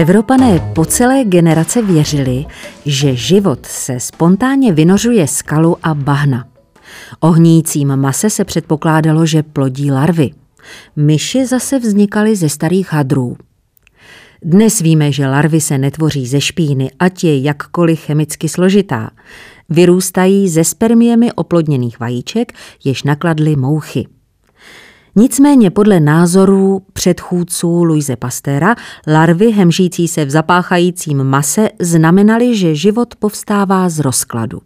Evropané po celé generace věřili, že život se spontánně vynořuje skalu a bahna. Ohnícím mase se předpokládalo, že plodí larvy. Myši zase vznikaly ze starých hadrů. Dnes víme, že larvy se netvoří ze špíny, ať je jakkoliv chemicky složitá. Vyrůstají ze spermiemi oplodněných vajíček, jež nakladly mouchy. Nicméně podle názorů předchůdců Louise Pastéra larvy hemžící se v zapáchajícím mase znamenaly, že život povstává z rozkladu.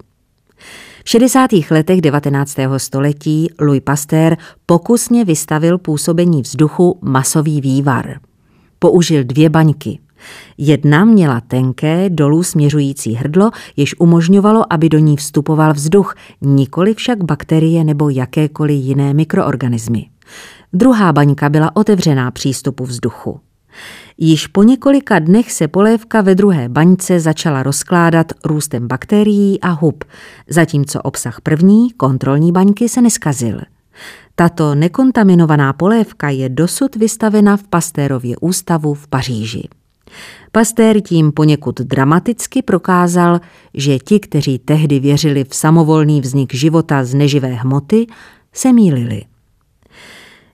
V 60. letech 19. století Louis Pasteur pokusně vystavil působení vzduchu masový vývar. Použil dvě baňky. Jedna měla tenké, dolů směřující hrdlo, jež umožňovalo, aby do ní vstupoval vzduch, nikoli však bakterie nebo jakékoliv jiné mikroorganismy. Druhá baňka byla otevřená přístupu vzduchu. Již po několika dnech se polévka ve druhé baňce začala rozkládat růstem bakterií a hub, zatímco obsah první, kontrolní baňky, se neskazil. Tato nekontaminovaná polévka je dosud vystavena v Pastérově ústavu v Paříži. Pastér tím poněkud dramaticky prokázal, že ti, kteří tehdy věřili v samovolný vznik života z neživé hmoty, se mýlili.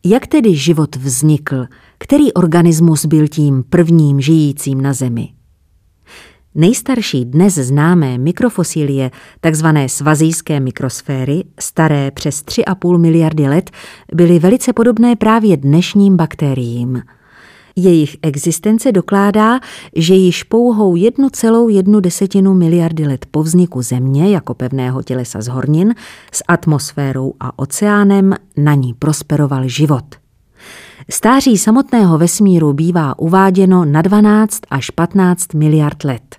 Jak tedy život vznikl? Který organismus byl tím prvním žijícím na Zemi? Nejstarší dnes známé mikrofosílie, takzvané svazijské mikrosféry, staré přes 3,5 miliardy let, byly velice podobné právě dnešním bakteriím – jejich existence dokládá, že již pouhou jednu celou jednu desetinu miliardy let po vzniku Země jako pevného tělesa z hornin s atmosférou a oceánem na ní prosperoval život. Stáří samotného vesmíru bývá uváděno na 12 až 15 miliard let.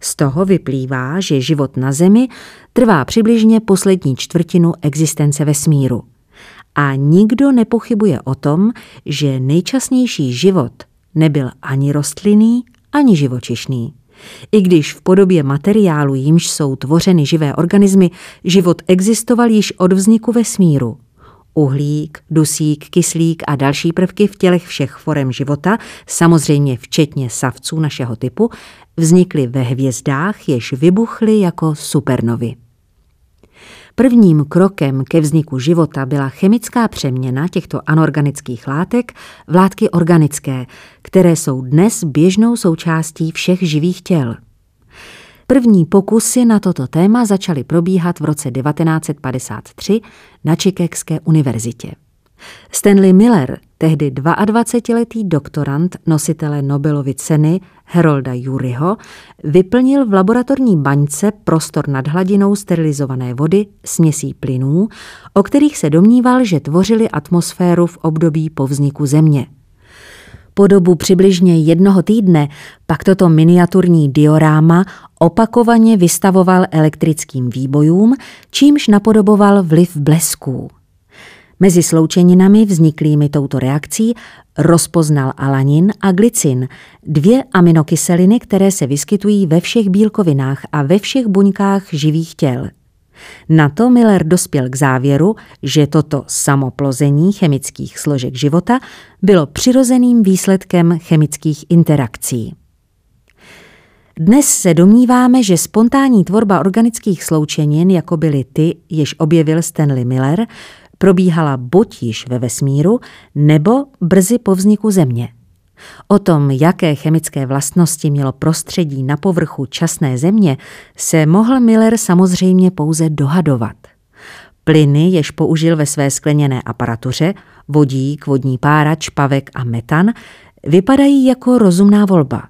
Z toho vyplývá, že život na Zemi trvá přibližně poslední čtvrtinu existence vesmíru. A nikdo nepochybuje o tom, že nejčasnější život nebyl ani rostlinný, ani živočišný. I když v podobě materiálu, jímž jsou tvořeny živé organismy, život existoval již od vzniku vesmíru. Uhlík, dusík, kyslík a další prvky v tělech všech forem života, samozřejmě včetně savců našeho typu, vznikly ve hvězdách, jež vybuchly jako supernovy. Prvním krokem ke vzniku života byla chemická přeměna těchto anorganických látek v látky organické, které jsou dnes běžnou součástí všech živých těl. První pokusy na toto téma začaly probíhat v roce 1953 na Chicagské univerzitě. Stanley Miller, tehdy 22-letý doktorant nositele Nobelovy ceny Herolda Juryho, vyplnil v laboratorní baňce prostor nad hladinou sterilizované vody směsí plynů, o kterých se domníval, že tvořili atmosféru v období po vzniku Země. Po dobu přibližně jednoho týdne pak toto miniaturní dioráma opakovaně vystavoval elektrickým výbojům, čímž napodoboval vliv blesků. Mezi sloučeninami vzniklými touto reakcí rozpoznal alanin a glycin, dvě aminokyseliny, které se vyskytují ve všech bílkovinách a ve všech buňkách živých těl. Na to Miller dospěl k závěru, že toto samoplození chemických složek života bylo přirozeným výsledkem chemických interakcí. Dnes se domníváme, že spontánní tvorba organických sloučenin, jako byly ty, jež objevil Stanley Miller, probíhala buď již ve vesmíru, nebo brzy po vzniku Země. O tom, jaké chemické vlastnosti mělo prostředí na povrchu časné země, se mohl Miller samozřejmě pouze dohadovat. Plyny, jež použil ve své skleněné aparatuře, vodík, vodní pára, čpavek a metan, vypadají jako rozumná volba.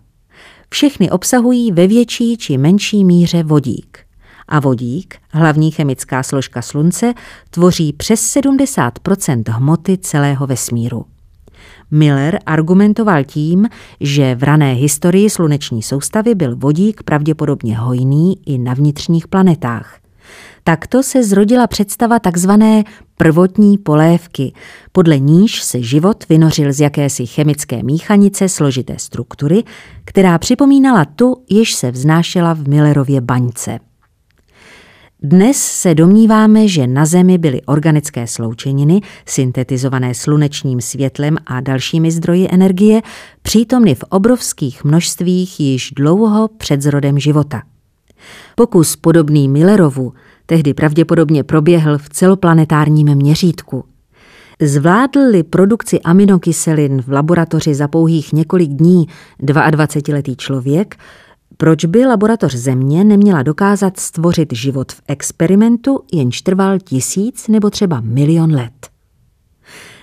Všechny obsahují ve větší či menší míře vodík a vodík, hlavní chemická složka Slunce, tvoří přes 70% hmoty celého vesmíru. Miller argumentoval tím, že v rané historii sluneční soustavy byl vodík pravděpodobně hojný i na vnitřních planetách. Takto se zrodila představa takzvané prvotní polévky, podle níž se život vynořil z jakési chemické míchanice složité struktury, která připomínala tu, jež se vznášela v Millerově baňce. Dnes se domníváme, že na Zemi byly organické sloučeniny, syntetizované slunečním světlem a dalšími zdroji energie, přítomny v obrovských množstvích již dlouho před zrodem života. Pokus podobný Millerovu tehdy pravděpodobně proběhl v celoplanetárním měřítku. Zvládl-li produkci aminokyselin v laboratoři za pouhých několik dní 22-letý člověk, proč by laboratoř Země neměla dokázat stvořit život v experimentu, jenž trval tisíc nebo třeba milion let?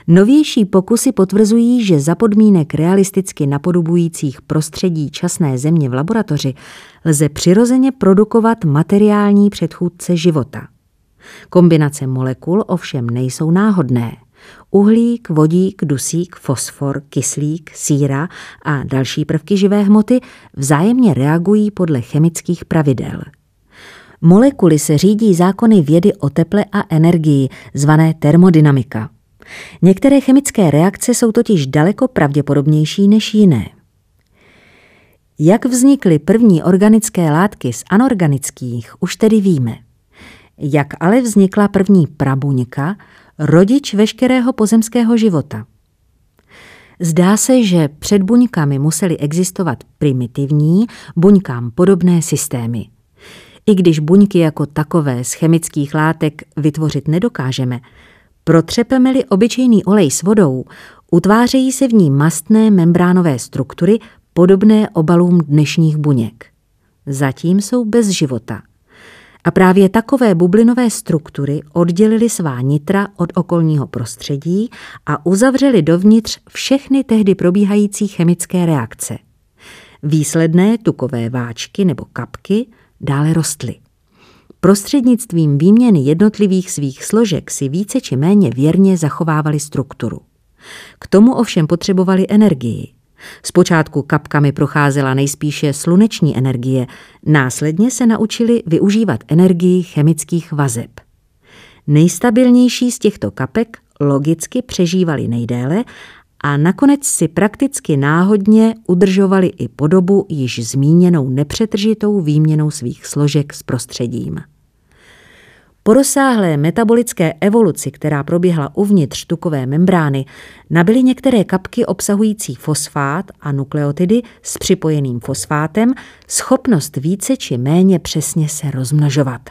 Novější pokusy potvrzují, že za podmínek realisticky napodobujících prostředí časné země v laboratoři lze přirozeně produkovat materiální předchůdce života. Kombinace molekul ovšem nejsou náhodné – Uhlík, vodík, dusík, fosfor, kyslík, síra a další prvky živé hmoty vzájemně reagují podle chemických pravidel. Molekuly se řídí zákony vědy o teple a energii, zvané termodynamika. Některé chemické reakce jsou totiž daleko pravděpodobnější než jiné. Jak vznikly první organické látky z anorganických, už tedy víme. Jak ale vznikla první prabuňka, rodič veškerého pozemského života. Zdá se, že před buňkami musely existovat primitivní, buňkám podobné systémy. I když buňky jako takové z chemických látek vytvořit nedokážeme, protřepeme-li obyčejný olej s vodou, utvářejí se v ní mastné membránové struktury podobné obalům dnešních buněk. Zatím jsou bez života – a právě takové bublinové struktury oddělily svá nitra od okolního prostředí a uzavřely dovnitř všechny tehdy probíhající chemické reakce. Výsledné tukové váčky nebo kapky dále rostly. Prostřednictvím výměny jednotlivých svých složek si více či méně věrně zachovávali strukturu. K tomu ovšem potřebovali energii. Zpočátku kapkami procházela nejspíše sluneční energie, následně se naučili využívat energii chemických vazeb. Nejstabilnější z těchto kapek logicky přežívali nejdéle a nakonec si prakticky náhodně udržovali i podobu již zmíněnou nepřetržitou výměnou svých složek s prostředím. Po rozsáhlé metabolické evoluci, která proběhla uvnitř tukové membrány, nabyly některé kapky obsahující fosfát a nukleotidy s připojeným fosfátem schopnost více či méně přesně se rozmnožovat.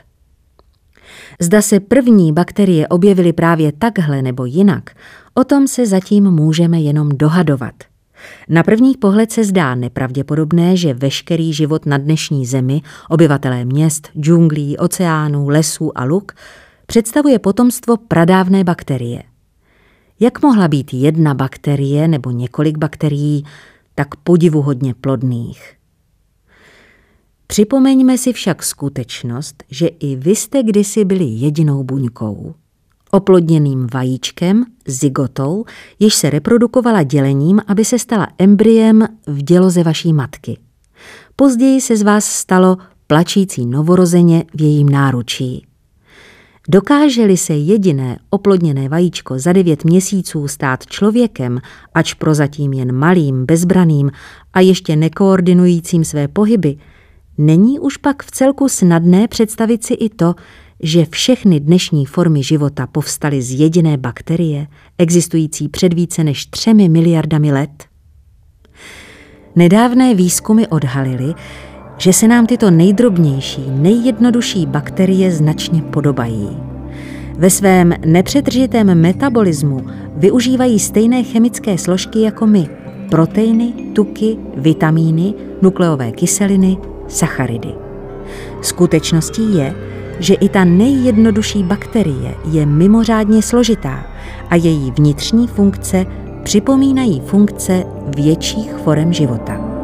Zda se první bakterie objevily právě takhle nebo jinak, o tom se zatím můžeme jenom dohadovat – na první pohled se zdá nepravděpodobné, že veškerý život na dnešní zemi, obyvatelé měst, džunglí, oceánů, lesů a luk, představuje potomstvo pradávné bakterie. Jak mohla být jedna bakterie nebo několik bakterií tak podivuhodně plodných? Připomeňme si však skutečnost, že i vy jste kdysi byli jedinou buňkou oplodněným vajíčkem, zygotou, jež se reprodukovala dělením, aby se stala embryem v děloze vaší matky. Později se z vás stalo plačící novorozeně v jejím náručí. Dokáže-li se jediné oplodněné vajíčko za devět měsíců stát člověkem, ač prozatím jen malým, bezbraným a ještě nekoordinujícím své pohyby, není už pak v celku snadné představit si i to, že všechny dnešní formy života povstaly z jediné bakterie, existující před více než třemi miliardami let? Nedávné výzkumy odhalily, že se nám tyto nejdrobnější, nejjednodušší bakterie značně podobají. Ve svém nepřetržitém metabolismu využívají stejné chemické složky jako my – proteiny, tuky, vitamíny, nukleové kyseliny, sacharidy. Skutečností je, že i ta nejjednodušší bakterie je mimořádně složitá a její vnitřní funkce připomínají funkce větších forem života.